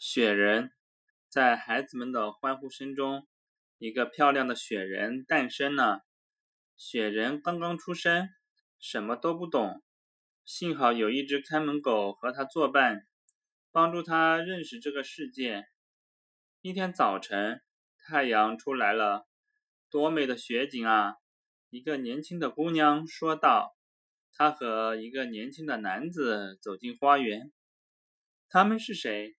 雪人，在孩子们的欢呼声中，一个漂亮的雪人诞生了。雪人刚刚出生，什么都不懂，幸好有一只看门狗和他作伴，帮助他认识这个世界。一天早晨，太阳出来了，多美的雪景啊！一个年轻的姑娘说道。她和一个年轻的男子走进花园。他们是谁？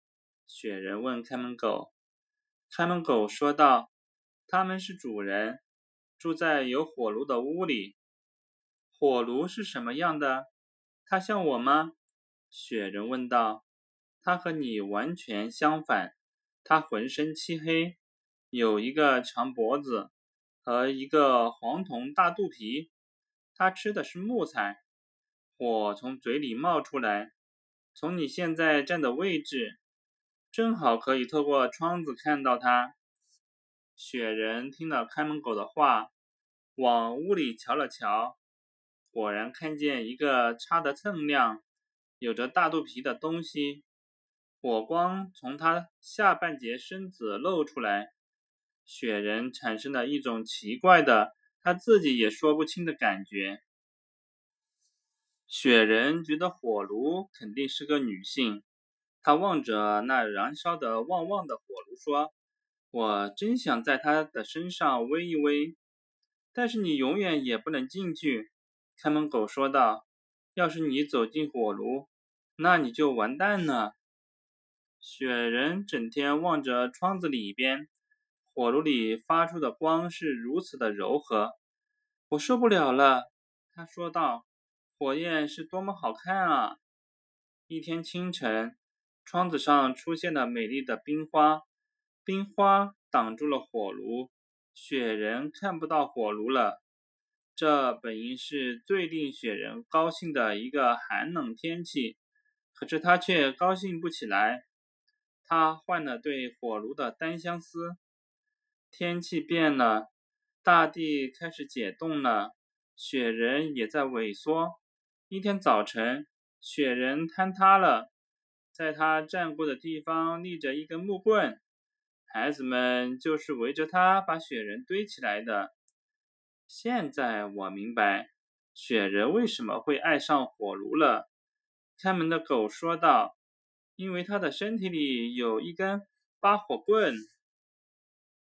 雪人问看门狗：“看门狗说道，他们是主人，住在有火炉的屋里。火炉是什么样的？它像我吗？”雪人问道。“它和你完全相反。它浑身漆黑，有一个长脖子和一个黄铜大肚皮。它吃的是木材。火从嘴里冒出来，从你现在站的位置。”正好可以透过窗子看到它。雪人听了看门狗的话，往屋里瞧了瞧，果然看见一个擦得锃亮、有着大肚皮的东西。火光从它下半截身子露出来，雪人产生了一种奇怪的、他自己也说不清的感觉。雪人觉得火炉肯定是个女性。他望着那燃烧的旺旺的火炉，说：“我真想在他的身上煨一煨，但是你永远也不能进去。”看门狗说道：“要是你走进火炉，那你就完蛋了。”雪人整天望着窗子里边，火炉里发出的光是如此的柔和，我受不了了。”他说道：“火焰是多么好看啊！”一天清晨。窗子上出现了美丽的冰花，冰花挡住了火炉，雪人看不到火炉了。这本应是最令雪人高兴的一个寒冷天气，可是他却高兴不起来。他换了对火炉的单相思。天气变了，大地开始解冻了，雪人也在萎缩。一天早晨，雪人坍塌了。在他站过的地方立着一根木棍，孩子们就是围着他把雪人堆起来的。现在我明白雪人为什么会爱上火炉了。看门的狗说道：“因为他的身体里有一根拔火棍。”